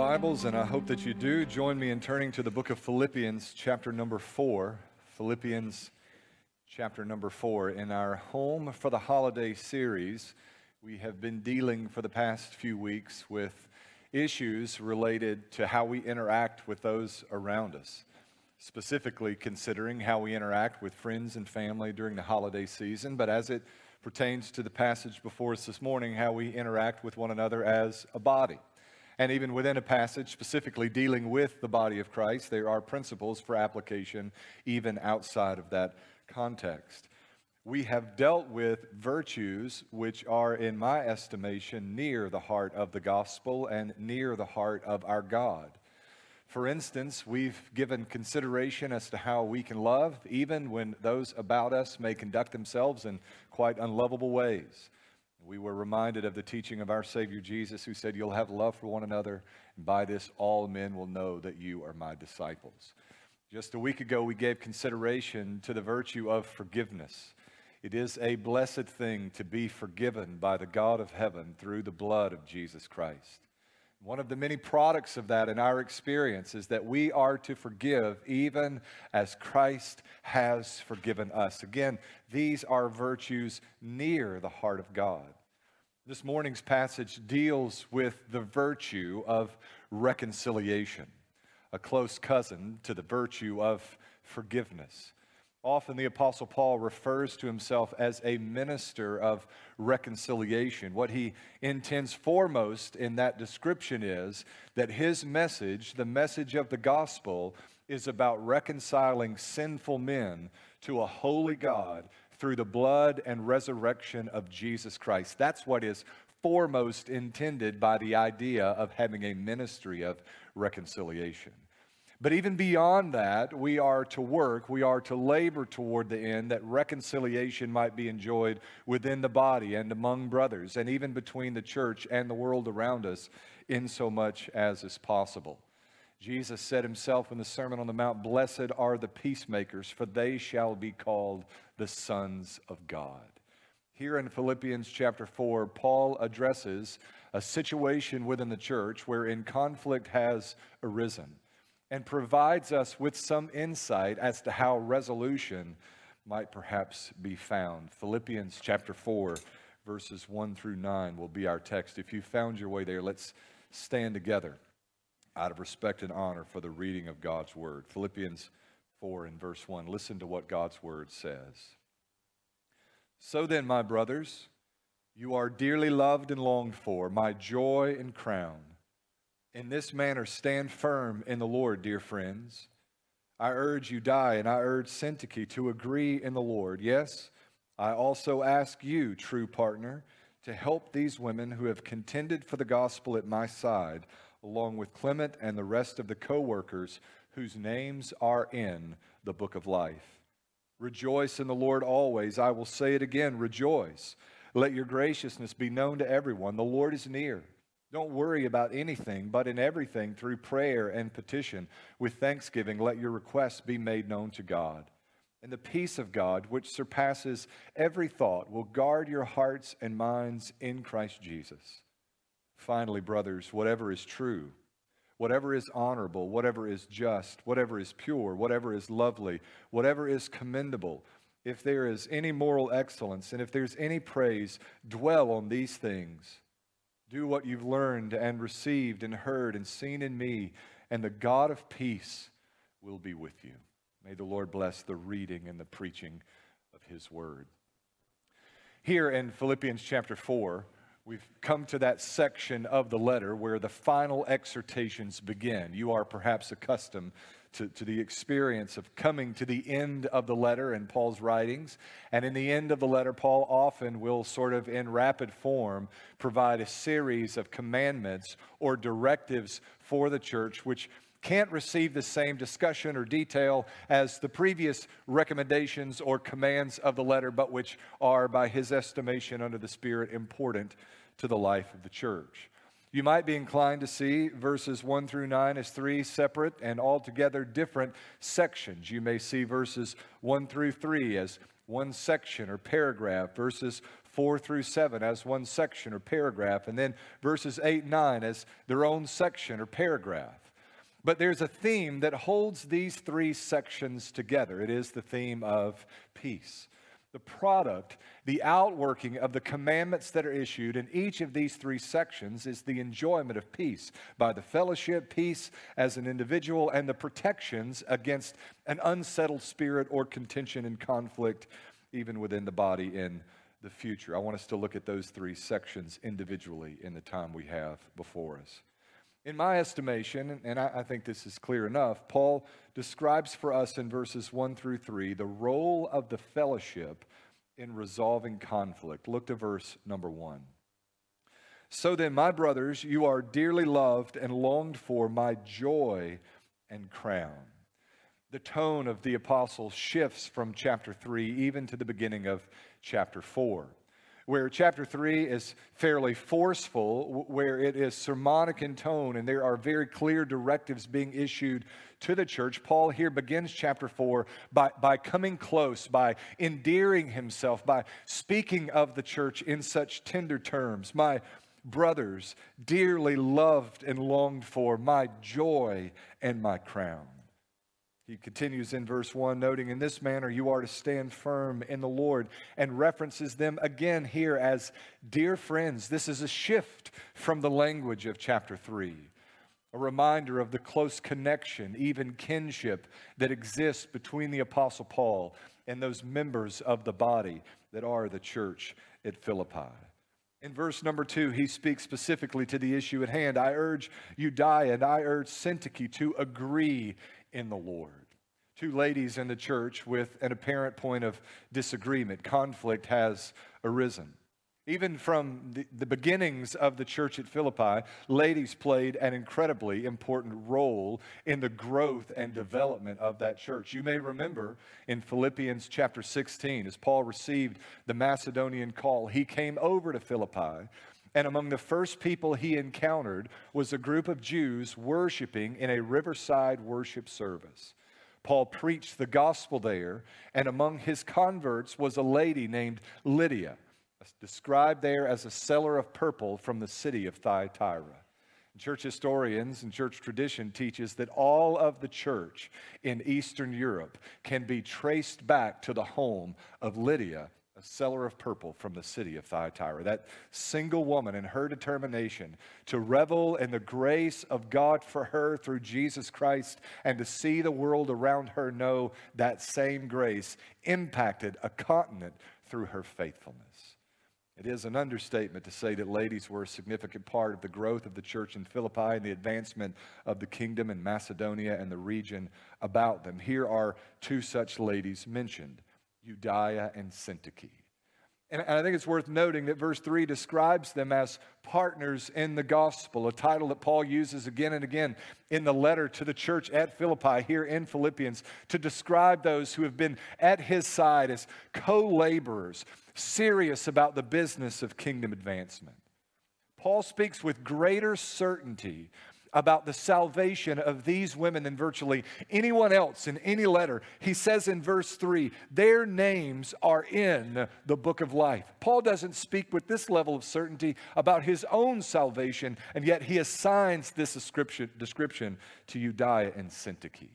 Bibles, and I hope that you do, join me in turning to the book of Philippians, chapter number four. Philippians, chapter number four. In our Home for the Holiday series, we have been dealing for the past few weeks with issues related to how we interact with those around us, specifically considering how we interact with friends and family during the holiday season, but as it pertains to the passage before us this morning, how we interact with one another as a body. And even within a passage specifically dealing with the body of Christ, there are principles for application even outside of that context. We have dealt with virtues which are, in my estimation, near the heart of the gospel and near the heart of our God. For instance, we've given consideration as to how we can love, even when those about us may conduct themselves in quite unlovable ways. We were reminded of the teaching of our Savior Jesus, who said, You'll have love for one another, and by this all men will know that you are my disciples. Just a week ago, we gave consideration to the virtue of forgiveness. It is a blessed thing to be forgiven by the God of heaven through the blood of Jesus Christ. One of the many products of that in our experience is that we are to forgive even as Christ has forgiven us. Again, these are virtues near the heart of God. This morning's passage deals with the virtue of reconciliation, a close cousin to the virtue of forgiveness. Often the Apostle Paul refers to himself as a minister of reconciliation. What he intends foremost in that description is that his message, the message of the gospel, is about reconciling sinful men to a holy God through the blood and resurrection of Jesus Christ. That's what is foremost intended by the idea of having a ministry of reconciliation. But even beyond that, we are to work, we are to labor toward the end that reconciliation might be enjoyed within the body and among brothers, and even between the church and the world around us, in so much as is possible. Jesus said himself in the Sermon on the Mount, Blessed are the peacemakers, for they shall be called the sons of God. Here in Philippians chapter 4, Paul addresses a situation within the church wherein conflict has arisen and provides us with some insight as to how resolution might perhaps be found. Philippians chapter 4, verses 1 through 9 will be our text. If you found your way there, let's stand together out of respect and honor for the reading of God's word. Philippians 4 and verse 1. Listen to what God's word says. So then, my brothers, you are dearly loved and longed for, my joy and crown. In this manner, stand firm in the Lord, dear friends. I urge Euodia and I urge Syntyche to agree in the Lord. Yes, I also ask you, true partner, to help these women who have contended for the gospel at my side along with Clement and the rest of the co workers whose names are in the book of life. Rejoice in the Lord always. I will say it again rejoice. Let your graciousness be known to everyone. The Lord is near. Don't worry about anything, but in everything, through prayer and petition, with thanksgiving, let your requests be made known to God. And the peace of God, which surpasses every thought, will guard your hearts and minds in Christ Jesus. Finally, brothers, whatever is true, whatever is honorable, whatever is just, whatever is pure, whatever is lovely, whatever is commendable, if there is any moral excellence and if there's any praise, dwell on these things. Do what you've learned and received and heard and seen in me, and the God of peace will be with you. May the Lord bless the reading and the preaching of his word. Here in Philippians chapter 4, We've come to that section of the letter where the final exhortations begin. You are perhaps accustomed to, to, the experience of coming to the end of the letter in Paul's writings. And in the end of the letter, Paul often will, sort of in rapid form, provide a series of commandments or directives for the church, which can't receive the same discussion or detail as the previous recommendations or commands of the letter, but which are, by his estimation, under the Spirit, important to the life of the church. You might be inclined to see verses 1 through 9 as three separate and altogether different sections. You may see verses 1 through 3 as one section or paragraph, verses 4 through 7 as one section or paragraph, and then verses 8 and 9 as their own section or paragraph. But there's a theme that holds these three sections together. It is the theme of peace the product, the outworking of the commandments that are issued in each of these three sections is the enjoyment of peace by the fellowship, peace as an individual, and the protections against an unsettled spirit or contention and conflict, even within the body in the future. I want us to look at those three sections individually in the time we have before us. In my estimation, and I, think this is clear enough, Paul describes for us in verses 1 through 3 the role of the fellowship in resolving conflict. Look to verse number 1. So then, my brothers, you are dearly loved and longed for, my joy and crown. The tone of the apostle shifts from chapter 3 even to the beginning of chapter 4 where chapter 3 is fairly forceful, where it is sermonic in tone, and there are very clear directives being issued to the church. Paul here begins chapter 4 by, by coming close, by endearing himself, by speaking of the church in such tender terms. My brothers, dearly loved and longed for, my joy and my crown. He continues in verse 1, noting, In this manner you are to stand firm in the Lord, and references them again here as dear friends. This is a shift from the language of chapter 3, a reminder of the close connection, even kinship, that exists between the Apostle Paul and those members of the body that are the church at Philippi. In verse number two, he speaks specifically to the issue at hand. I urge Euodia and I urge Syntyche to agree in the Lord. Two ladies in the church with an apparent point of disagreement, conflict has arisen. Even from the, the, beginnings of the church at Philippi, ladies played an incredibly important role in the growth and development of that church. You may remember in Philippians chapter 16, as Paul received the Macedonian call, he came over to Philippi. And among the first people he encountered was a group of Jews worshiping in a riverside worship service. Paul preached the gospel there, and among his converts was a lady named Lydia, described there as a seller of purple from the city of Thyatira. Church historians and church tradition teaches that all of the church in Eastern Europe can be traced back to the home of Lydia a seller of purple from the city of Thyatira. That single woman and her determination to revel in the grace of God for her through Jesus Christ and to see the world around her know that same grace impacted a continent through her faithfulness. It is an understatement to say that ladies were a significant part of the growth of the church in Philippi and the advancement of the kingdom in Macedonia and the region about them. Here are two such ladies mentioned. Euodia and Syntyche. And I think it's worth noting that verse 3 describes them as partners in the gospel, a title that Paul uses again and again in the letter to the church at Philippi, here in Philippians, to describe those who have been at his side as co laborers, serious about the business of kingdom advancement. Paul speaks with greater certainty about the salvation of these women than virtually anyone else in any letter. He says in verse 3, their names are in the book of life. Paul doesn't speak with this level of certainty about his own salvation, and yet he assigns this description, to Euodia and Syntyche.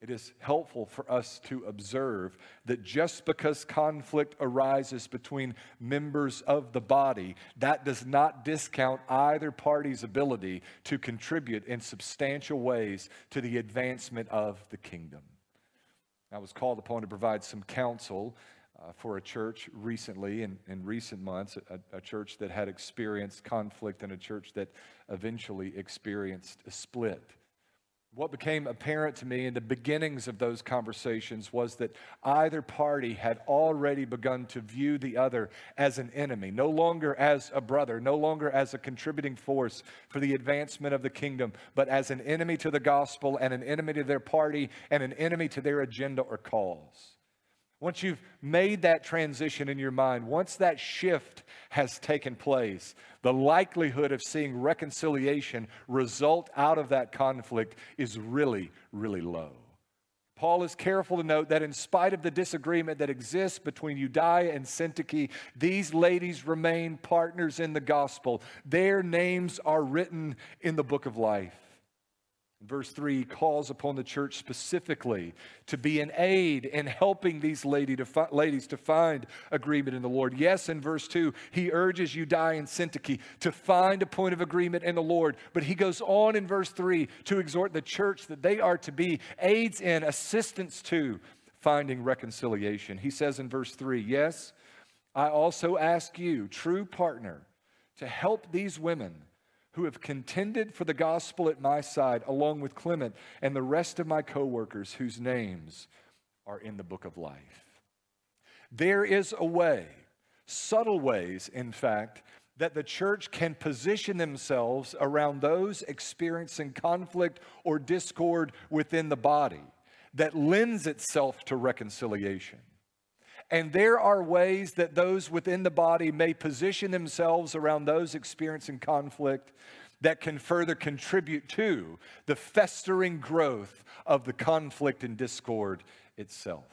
It is helpful for us to observe that just because conflict arises between members of the body, that does not discount either party's ability to contribute in substantial ways to the advancement of the kingdom. I was called upon to provide some counsel uh, for a church recently, in, in recent months, a, a church that had experienced conflict and a church that eventually experienced a split. What became apparent to me in the beginnings of those conversations was that either party had already begun to view the other as an enemy, no longer as a brother, no longer as a contributing force for the advancement of the kingdom, but as an enemy to the gospel and an enemy to their party and an enemy to their agenda or cause. Once you've made that transition in your mind, once that shift has taken place, the likelihood of seeing reconciliation result out of that conflict is really, really low. Paul is careful to note that in spite of the disagreement that exists between Euodia and Syntyche, these ladies remain partners in the gospel. Their names are written in the book of life. Verse 3 calls upon the church specifically to be an aid in helping these lady to fi- ladies to find agreement in the Lord. Yes, in verse 2, he urges Euodia and Syntyche to find a point of agreement in the Lord. But he goes on in verse 3 to exhort the church that they are to be aids in, assistance to finding reconciliation. He says in verse 3, Yes, I also ask you, true partner, to help these women who have contended for the gospel at my side, along with Clement and the rest of my co workers whose names are in the book of life. There is a way, subtle ways, in fact, that the church can position themselves around those experiencing conflict or discord within the body that lends itself to reconciliation. And there are ways that those within the body may position themselves around those experiencing conflict that can further contribute to the festering growth of the conflict and discord itself.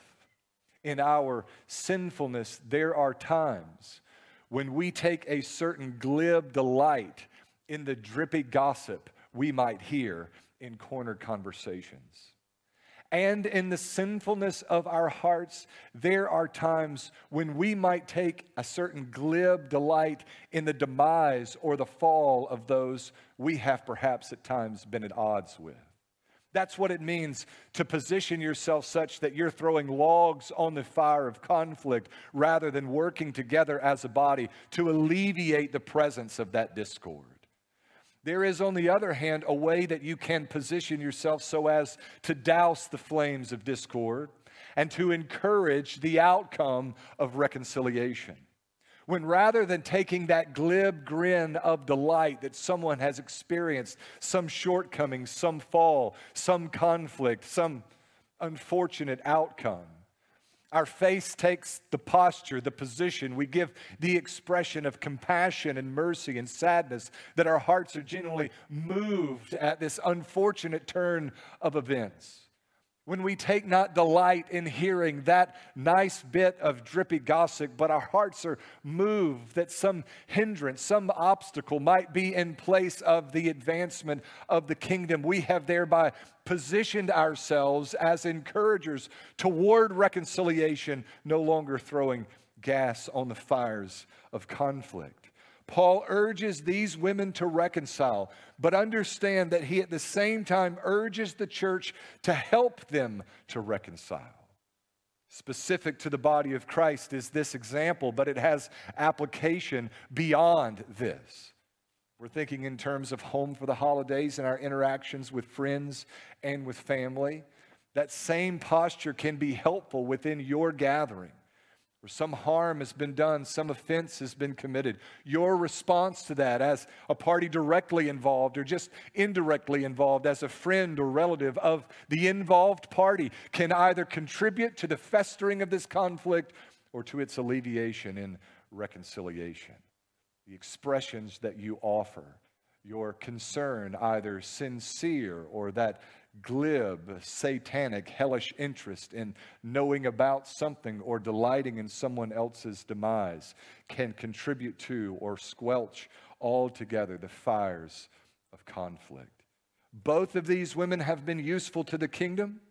In our sinfulness, there are times when we take a certain glib delight in the drippy gossip we might hear in corner conversations and in the sinfulness of our hearts, there are times when we might take a certain glib delight in the demise or the fall of those we have perhaps at times been at odds with. That's what it means to position yourself such that you're throwing logs on the fire of conflict rather than working together as a body to alleviate the presence of that discord. There is, on the other hand, a way that you can position yourself so as to douse the flames of discord and to encourage the outcome of reconciliation. When rather than taking that glib grin of delight that someone has experienced some shortcoming, some fall, some conflict, some unfortunate outcome, our face takes the posture, the position. We give the expression of compassion and mercy and sadness that our hearts are genuinely moved at this unfortunate turn of events when we take not delight in hearing that nice bit of drippy gossip, but our hearts are moved that some hindrance, some obstacle might be in place of the advancement of the kingdom, we have thereby positioned ourselves as encouragers toward reconciliation, no longer throwing gas on the fires of conflict. Paul urges these women to reconcile, but understand that he at the same time urges the church to help them to reconcile. Specific to the body of Christ is this example, but it has application beyond this. We're thinking in terms of home for the holidays and our interactions with friends and with family. That same posture can be helpful within your gathering some harm has been done, some offense has been committed. Your response to that as a party directly involved or just indirectly involved as a friend or relative of the involved party can either contribute to the festering of this conflict or to its alleviation in reconciliation. The expressions that you offer, your concern, either sincere or that glib, satanic, hellish interest in knowing about something or delighting in someone else's demise can contribute to or squelch altogether the fires of conflict. Both of these women have been useful to the kingdom.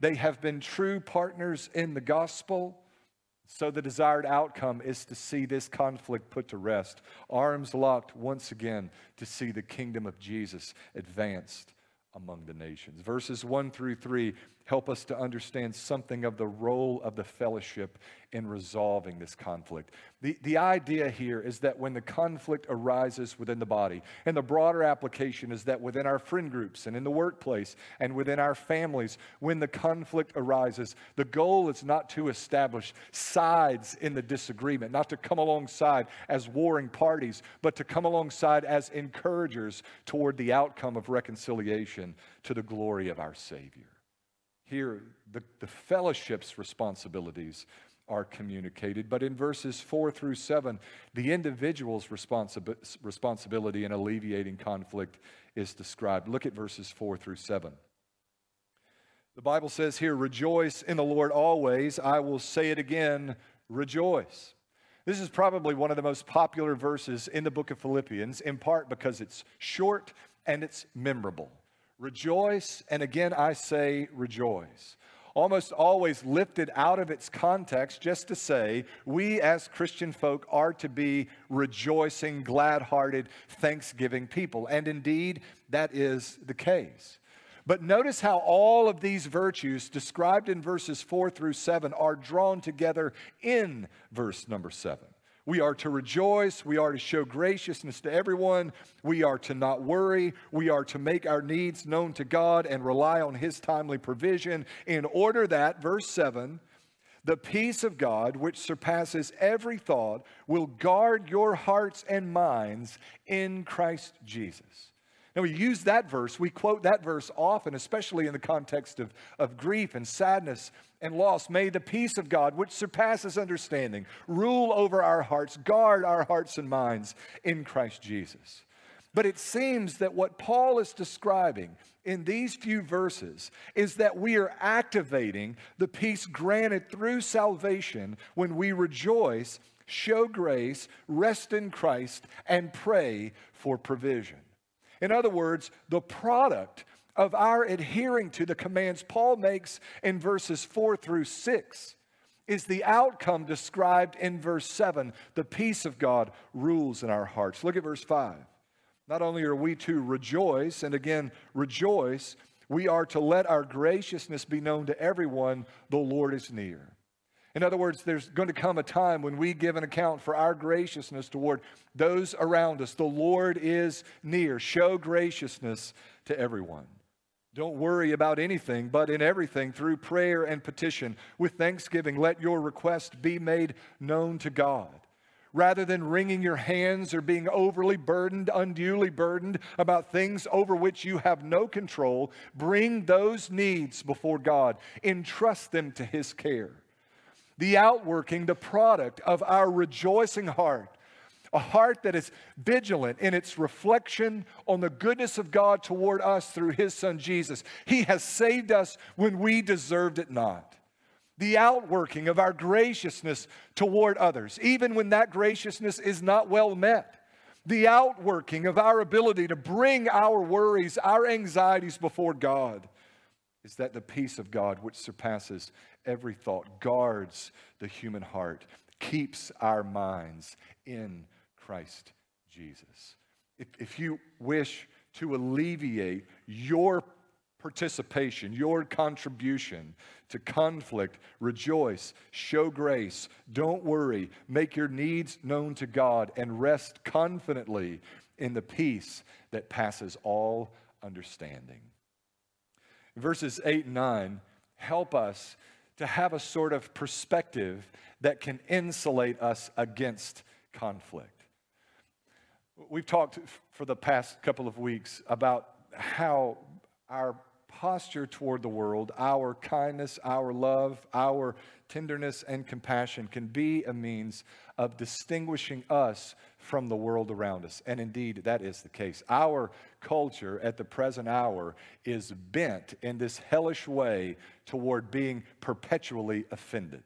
They have been true partners in the gospel. So, the desired outcome is to see this conflict put to rest, arms locked once again to see the kingdom of Jesus advanced among the nations. Verses 1 through 3 help us to understand something of the role of the fellowship in resolving this conflict. The, the idea here is that when the conflict arises within the body, and the broader application is that within our friend groups and in the workplace and within our families, when the conflict arises, the goal is not to establish sides in the disagreement, not to come alongside as warring parties, but to come alongside as encouragers toward the outcome of reconciliation to the glory of our Savior. Here, the, the fellowship's responsibilities are communicated, but in verses 4 through 7, the individual's responsi- responsibility in alleviating conflict is described. Look at verses 4 through 7. The Bible says here, rejoice in the Lord always. I will say it again, rejoice. This is probably one of the most popular verses in the book of Philippians, in part because it's short and it's memorable. Rejoice, and again I say rejoice. Almost always lifted out of its context just to say, we as Christian folk are to be rejoicing, glad hearted, thanksgiving people. And indeed, that is the case. But notice how all of these virtues described in verses 4 through 7 are drawn together in verse number 7. We are to rejoice. We are to show graciousness to everyone. We are to not worry. We are to make our needs known to God and rely on His timely provision in order that, verse 7, the peace of God, which surpasses every thought, will guard your hearts and minds in Christ Jesus. Now, we use that verse, we quote that verse often, especially in the context of, of grief and sadness and loss. May the peace of God, which surpasses understanding, rule over our hearts, guard our hearts and minds in Christ Jesus. But it seems that what Paul is describing in these few verses is that we are activating the peace granted through salvation when we rejoice, show grace, rest in Christ, and pray for provision. In other words, the product of our adhering to the commands Paul makes in verses 4 through 6 is the outcome described in verse 7. The peace of God rules in our hearts. Look at verse 5. Not only are we to rejoice, and again, rejoice, we are to let our graciousness be known to everyone, the Lord is near. In other words, there's going to come a time when we give an account for our graciousness toward those around us. The Lord is near. Show graciousness to everyone. Don't worry about anything, but in everything, through prayer and petition, with thanksgiving, let your request be made known to God. Rather than wringing your hands or being overly burdened, unduly burdened about things over which you have no control, bring those needs before God. Entrust them to His care the outworking, the product of our rejoicing heart. A heart that is vigilant in its reflection on the goodness of God toward us through His Son Jesus. He has saved us when we deserved it not. The outworking of our graciousness toward others, even when that graciousness is not well met the outworking of our ability to bring our worries, our anxieties before God, is that the peace of God, which surpasses every thought, guards the human heart, keeps our minds in Christ Jesus. If, if you wish to alleviate your participation, your contribution to conflict, rejoice, show grace, don't worry, make your needs known to God, and rest confidently in the peace that passes all understanding. Verses 8 and 9 help us to have a sort of perspective that can insulate us against conflict. We've talked for the past couple of weeks about how our posture toward the world, our kindness, our love, our tenderness and compassion can be a means of distinguishing us from the world around us. And indeed, that is the case. Our culture at the present hour is bent in this hellish way toward being perpetually offended.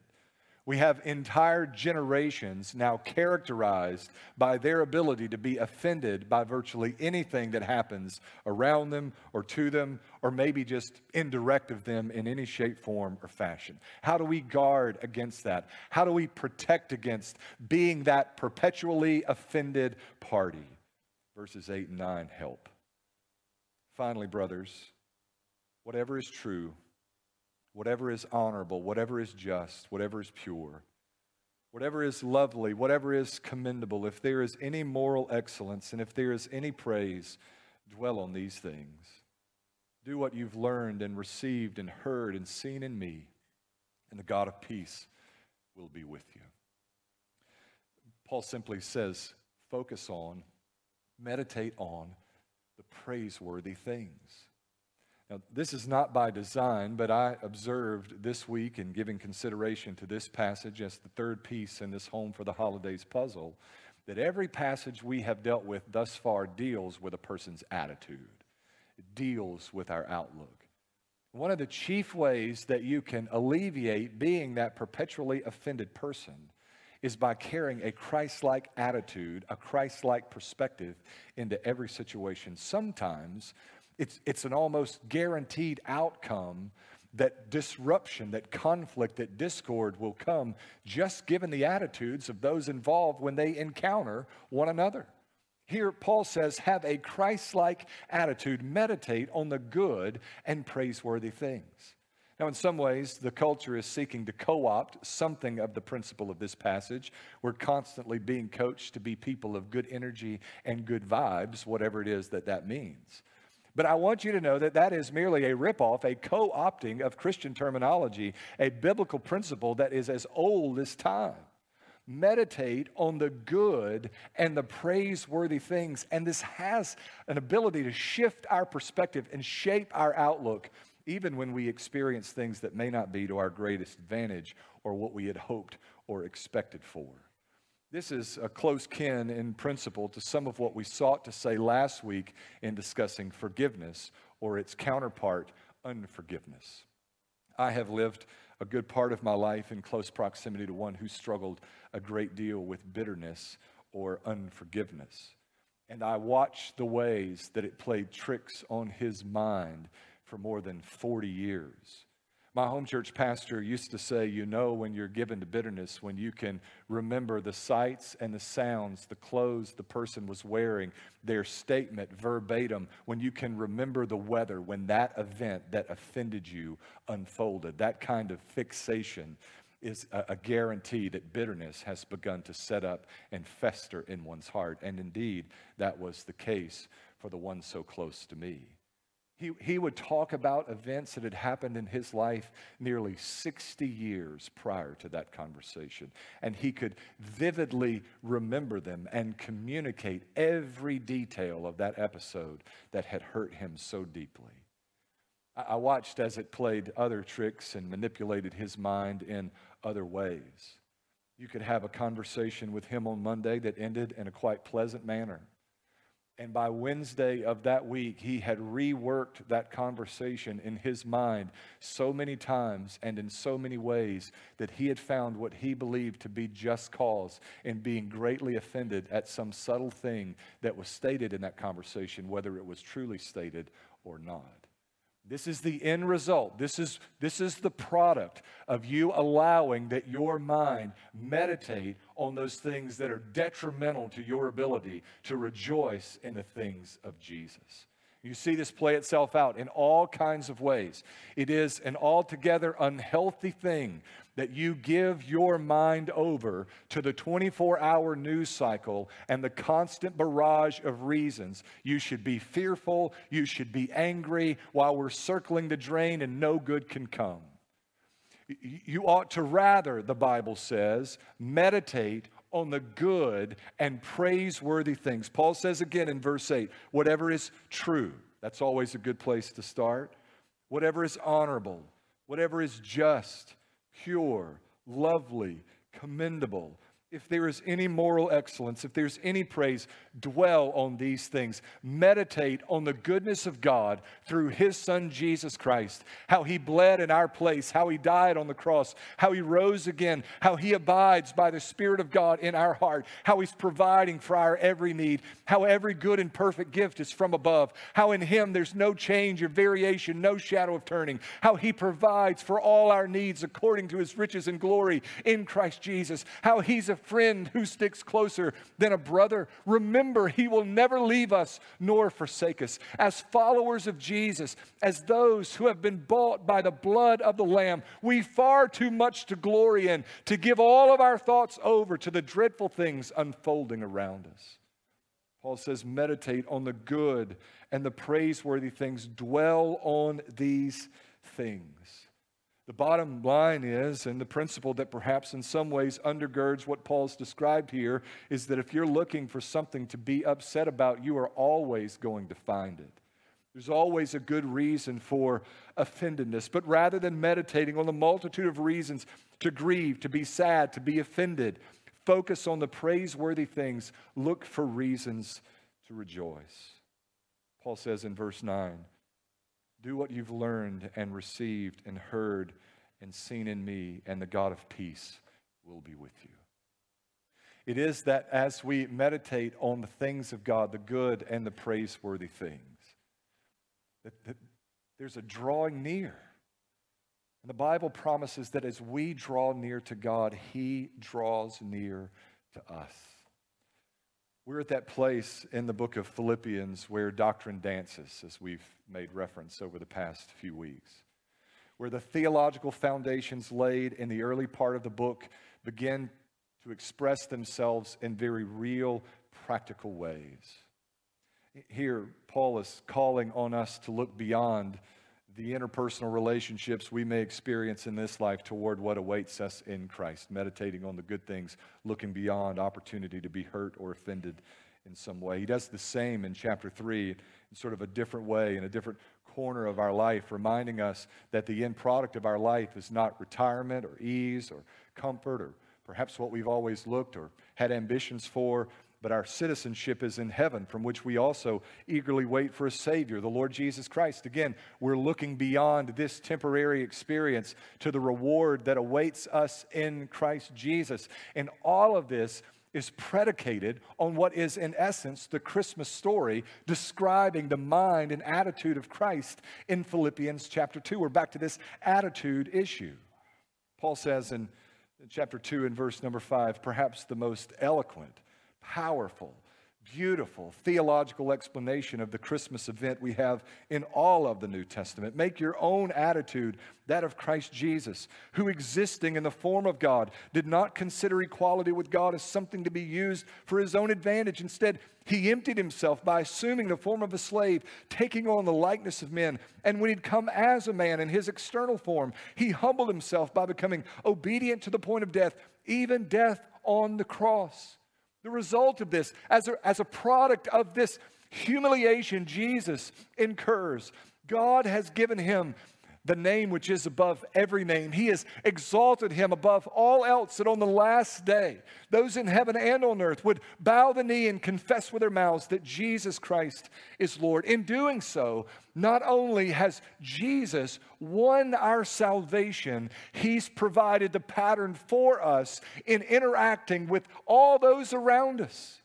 We have entire generations now characterized by their ability to be offended by virtually anything that happens around them or to them, or maybe just indirect of them in any shape, form, or fashion. How do we guard against that? How do we protect against being that perpetually offended party? Verses 8 and 9 help. Finally, brothers, whatever is true, whatever is honorable, whatever is just, whatever is pure, whatever is lovely, whatever is commendable, if there is any moral excellence and if there is any praise, dwell on these things. Do what you've learned and received and heard and seen in me, and the God of peace will be with you. Paul simply says, focus on, meditate on the praiseworthy things. Now, this is not by design, but I observed this week in giving consideration to this passage as the third piece in this Home for the Holidays puzzle that every passage we have dealt with thus far deals with a person's attitude, it deals with our outlook. One of the chief ways that you can alleviate being that perpetually offended person is by carrying a Christ like attitude, a Christ like perspective into every situation. Sometimes it's, it's an almost guaranteed outcome that disruption, that conflict, that discord will come just given the attitudes of those involved when they encounter one another. Here, Paul says, have a Christ like attitude, meditate on the good and praiseworthy things. Now, in some ways, the culture is seeking to co opt something of the principle of this passage. We're constantly being coached to be people of good energy and good vibes, whatever it is that that means. But I want you to know that that is merely a ripoff, a co opting of Christian terminology, a biblical principle that is as old as time. Meditate on the good and the praiseworthy things. And this has an ability to shift our perspective and shape our outlook, even when we experience things that may not be to our greatest advantage or what we had hoped or expected for. This is a close kin in principle to some of what we sought to say last week in discussing forgiveness or its counterpart, unforgiveness. I have lived a good part of my life in close proximity to one who struggled a great deal with bitterness or unforgiveness. And I watched the ways that it played tricks on his mind for more than 40 years. My home church pastor used to say, You know, when you're given to bitterness, when you can remember the sights and the sounds, the clothes the person was wearing, their statement verbatim, when you can remember the weather, when that event that offended you unfolded. That kind of fixation is a, guarantee that bitterness has begun to set up and fester in one's heart. And indeed, that was the case for the one so close to me. He, he would talk about events that had happened in his life nearly 60 years prior to that conversation. And he could vividly remember them and communicate every detail of that episode that had hurt him so deeply. I, I watched as it played other tricks and manipulated his mind in other ways. You could have a conversation with him on Monday that ended in a quite pleasant manner. And by Wednesday of that week, he had reworked that conversation in his mind so many times and in so many ways that he had found what he believed to be just cause in being greatly offended at some subtle thing that was stated in that conversation, whether it was truly stated or not. This is the end result. This is, this is the product of you allowing that your mind meditate on those things that are detrimental to your ability to rejoice in the things of Jesus. You see this play itself out in all kinds of ways. It is an altogether unhealthy thing that you give your mind over to the 24 hour news cycle and the constant barrage of reasons. You should be fearful, you should be angry while we're circling the drain and no good can come. You ought to rather, the Bible says, meditate on the good and praiseworthy things. Paul says again in verse 8 whatever is true, that's always a good place to start. Whatever is honorable, whatever is just, pure, lovely, commendable, if there is any moral excellence, if there's any praise, dwell on these things. Meditate on the goodness of God through His Son Jesus Christ, how He bled in our place, how He died on the cross, how He rose again, how He abides by the Spirit of God in our heart, how He's providing for our every need, how every good and perfect gift is from above, how in Him there's no change or variation, no shadow of turning, how He provides for all our needs according to His riches and glory in Christ Jesus, how He's a friend who sticks closer than a brother. Remember, he will never leave us nor forsake us. As followers of Jesus, as those who have been bought by the blood of the Lamb, we far too much to glory in, to give all of our thoughts over to the dreadful things unfolding around us. Paul says, meditate on the good and the praiseworthy things, dwell on these things. The bottom line is, and the principle that perhaps in some ways undergirds what Paul's described here, is that if you're looking for something to be upset about, you are always going to find it. There's always a good reason for offendedness. But rather than meditating on the multitude of reasons to grieve, to be sad, to be offended, focus on the praiseworthy things. Look for reasons to rejoice. Paul says in verse 9, Do what you've learned and received and heard and seen in me, and the God of peace will be with you. It is that as we meditate on the things of God, the good and the praiseworthy things, that, that there's a drawing near. And the Bible promises that as we draw near to God, He draws near to us. We're at that place in the book of Philippians where doctrine dances, as we've made reference over the past few weeks, where the theological foundations laid in the early part of the book begin to express themselves in very real, practical ways. Here, Paul is calling on us to look beyond the interpersonal relationships we may experience in this life toward what awaits us in Christ, meditating on the good things, looking beyond opportunity to be hurt or offended in some way. He does the same in chapter 3 in sort of a different way, in a different corner of our life, reminding us that the end product of our life is not retirement or ease or comfort or perhaps what we've always looked or had ambitions for, but our citizenship is in heaven, from which we also eagerly wait for a Savior, the Lord Jesus Christ. Again, we're looking beyond this temporary experience to the reward that awaits us in Christ Jesus. And all of this is predicated on what is, in essence, the Christmas story describing the mind and attitude of Christ in Philippians chapter 2. We're back to this attitude issue. Paul says in chapter 2 and verse number 5, perhaps the most eloquent powerful, beautiful theological explanation of the Christmas event we have in all of the New Testament. Make your own attitude that of Christ Jesus, who existing in the form of God did not consider equality with God as something to be used for his own advantage. Instead, he emptied himself by assuming the form of a slave, taking on the likeness of men. And when he'd come as a man in his external form, he humbled himself by becoming obedient to the point of death, even death on the cross. The result of this, as a, as a product of this humiliation Jesus incurs, God has given him the name which is above every name. He has exalted him above all else, that on the last day, those in heaven and on earth would bow the knee and confess with their mouths that Jesus Christ is Lord. In doing so, not only has Jesus won our salvation, he's provided the pattern for us in interacting with all those around us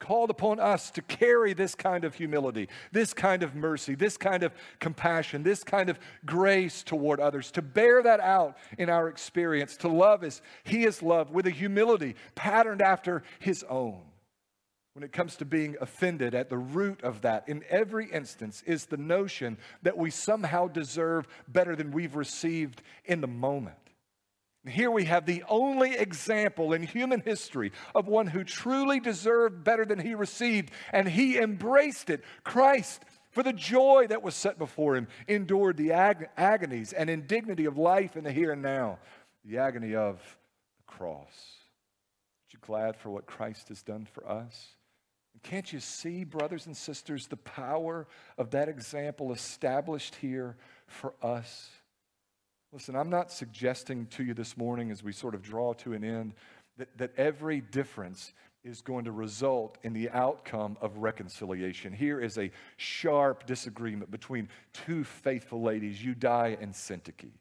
called upon us to carry this kind of humility, this kind of mercy, this kind of compassion, this kind of grace toward others, to bear that out in our experience, to love as He is loved with a humility patterned after His own. When it comes to being offended, at the root of that, in every instance, is the notion that we somehow deserve better than we've received in the moment. Here we have the only example in human history of one who truly deserved better than he received, and he embraced it. Christ, for the joy that was set before him, endured the ag- agonies and indignity of life in the here and now, the agony of the cross. Aren't you glad for what Christ has done for us? Can't you see, brothers and sisters, the power of that example established here for us? Listen, I'm not suggesting to you this morning as we sort of draw to an end that, that every difference is going to result in the outcome of reconciliation. Here is a sharp disagreement between two faithful ladies, Euodia and Syntyche.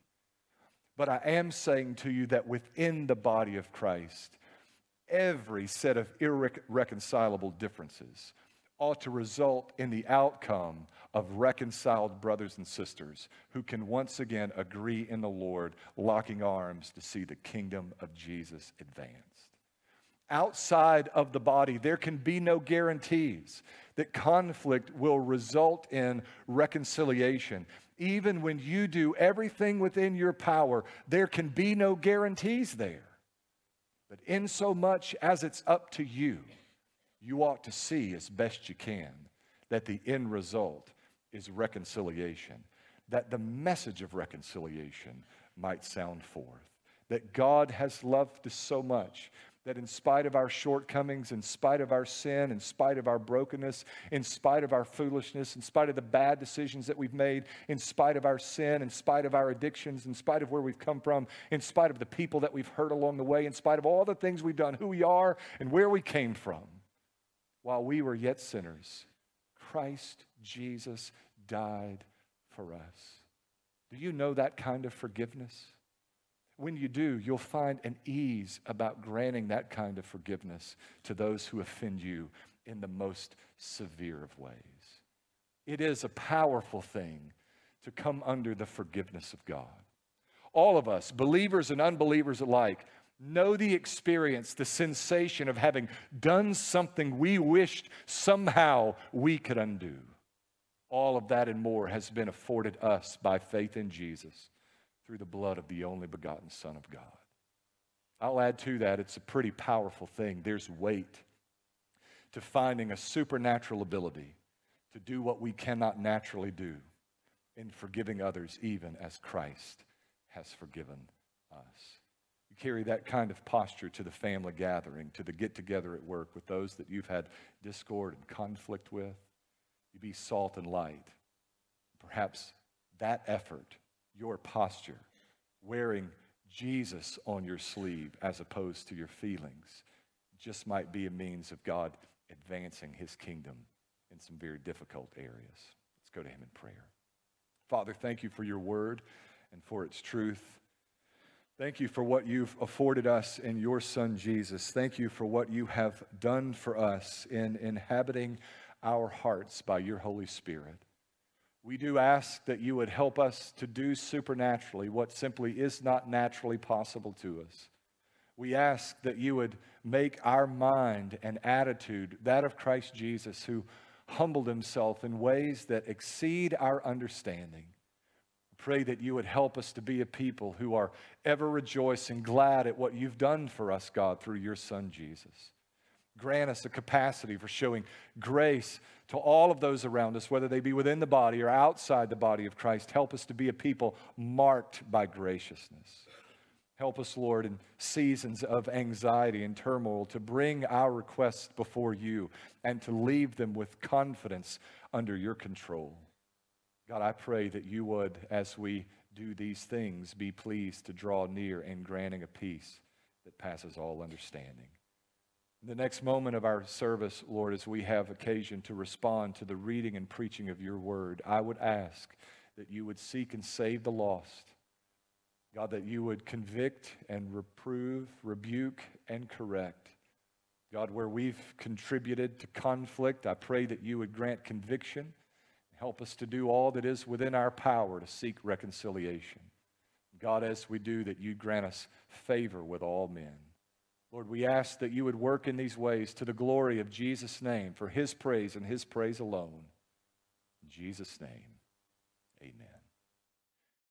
But I am saying to you that within the body of Christ, every set of irreconcilable differences ought to result in the outcome of reconciled brothers and sisters who can once again agree in the Lord, locking arms to see the kingdom of Jesus advanced. Outside of the body, there can be no guarantees that conflict will result in reconciliation. Even when you do everything within your power, there can be no guarantees there. But in so much as it's up to you, you ought to see as best you can that the end result is reconciliation, that the message of reconciliation might sound forth, that God has loved us so much that in spite of our shortcomings, in spite of our sin, in spite of our brokenness, in spite of our foolishness, in spite of the bad decisions that we've made, in spite of our sin, in spite of our addictions, in spite of where we've come from, in spite of the people that we've hurt along the way, in spite of all the things we've done, who we are, and where we came from, while we were yet sinners, Christ Jesus died for us. Do you know that kind of forgiveness? When you do, you'll find an ease about granting that kind of forgiveness to those who offend you in the most severe of ways. It is a powerful thing to come under the forgiveness of God. All of us, believers and unbelievers alike, know the experience, the sensation of having done something we wished somehow we could undo. All of that and more has been afforded us by faith in Jesus through the blood of the only begotten Son of God. I'll add to that, it's a pretty powerful thing. There's weight to finding a supernatural ability to do what we cannot naturally do in forgiving others, even as Christ has forgiven us. Carry that kind of posture to the family gathering, to the get together at work with those that you've had discord and conflict with. You be salt and light. Perhaps that effort your posture, wearing Jesus on your sleeve as opposed to your feelings, just might be a means of God advancing his kingdom in some very difficult areas. Let's go to him in prayer. Father, thank you for your word and for its truth. Thank you for what you've afforded us in your Son Jesus. Thank you for what you have done for us in inhabiting our hearts by your Holy Spirit. We do ask that you would help us to do supernaturally what simply is not naturally possible to us. We ask that you would make our mind and attitude that of Christ Jesus, who humbled himself in ways that exceed our understanding. Pray that you would help us to be a people who are ever rejoicing, glad at what you've done for us, God, through your Son, Jesus. Grant us a capacity for showing grace to all of those around us, whether they be within the body or outside the body of Christ. Help us to be a people marked by graciousness. Help us, Lord, in seasons of anxiety and turmoil to bring our requests before you and to leave them with confidence under your control. God, I pray that you would, as we do these things, be pleased to draw near in granting a peace that passes all understanding. In the next moment of our service, Lord, as we have occasion to respond to the reading and preaching of your word, I would ask that you would seek and save the lost. God, that you would convict and reprove, rebuke, and correct. God, where we've contributed to conflict, I pray that you would grant conviction. Help us to do all that is within our power to seek reconciliation. God, as we do, that you grant us favor with all men. Lord, we ask that you would work in these ways to the glory of Jesus' name, for his praise and his praise alone. In Jesus' name, amen.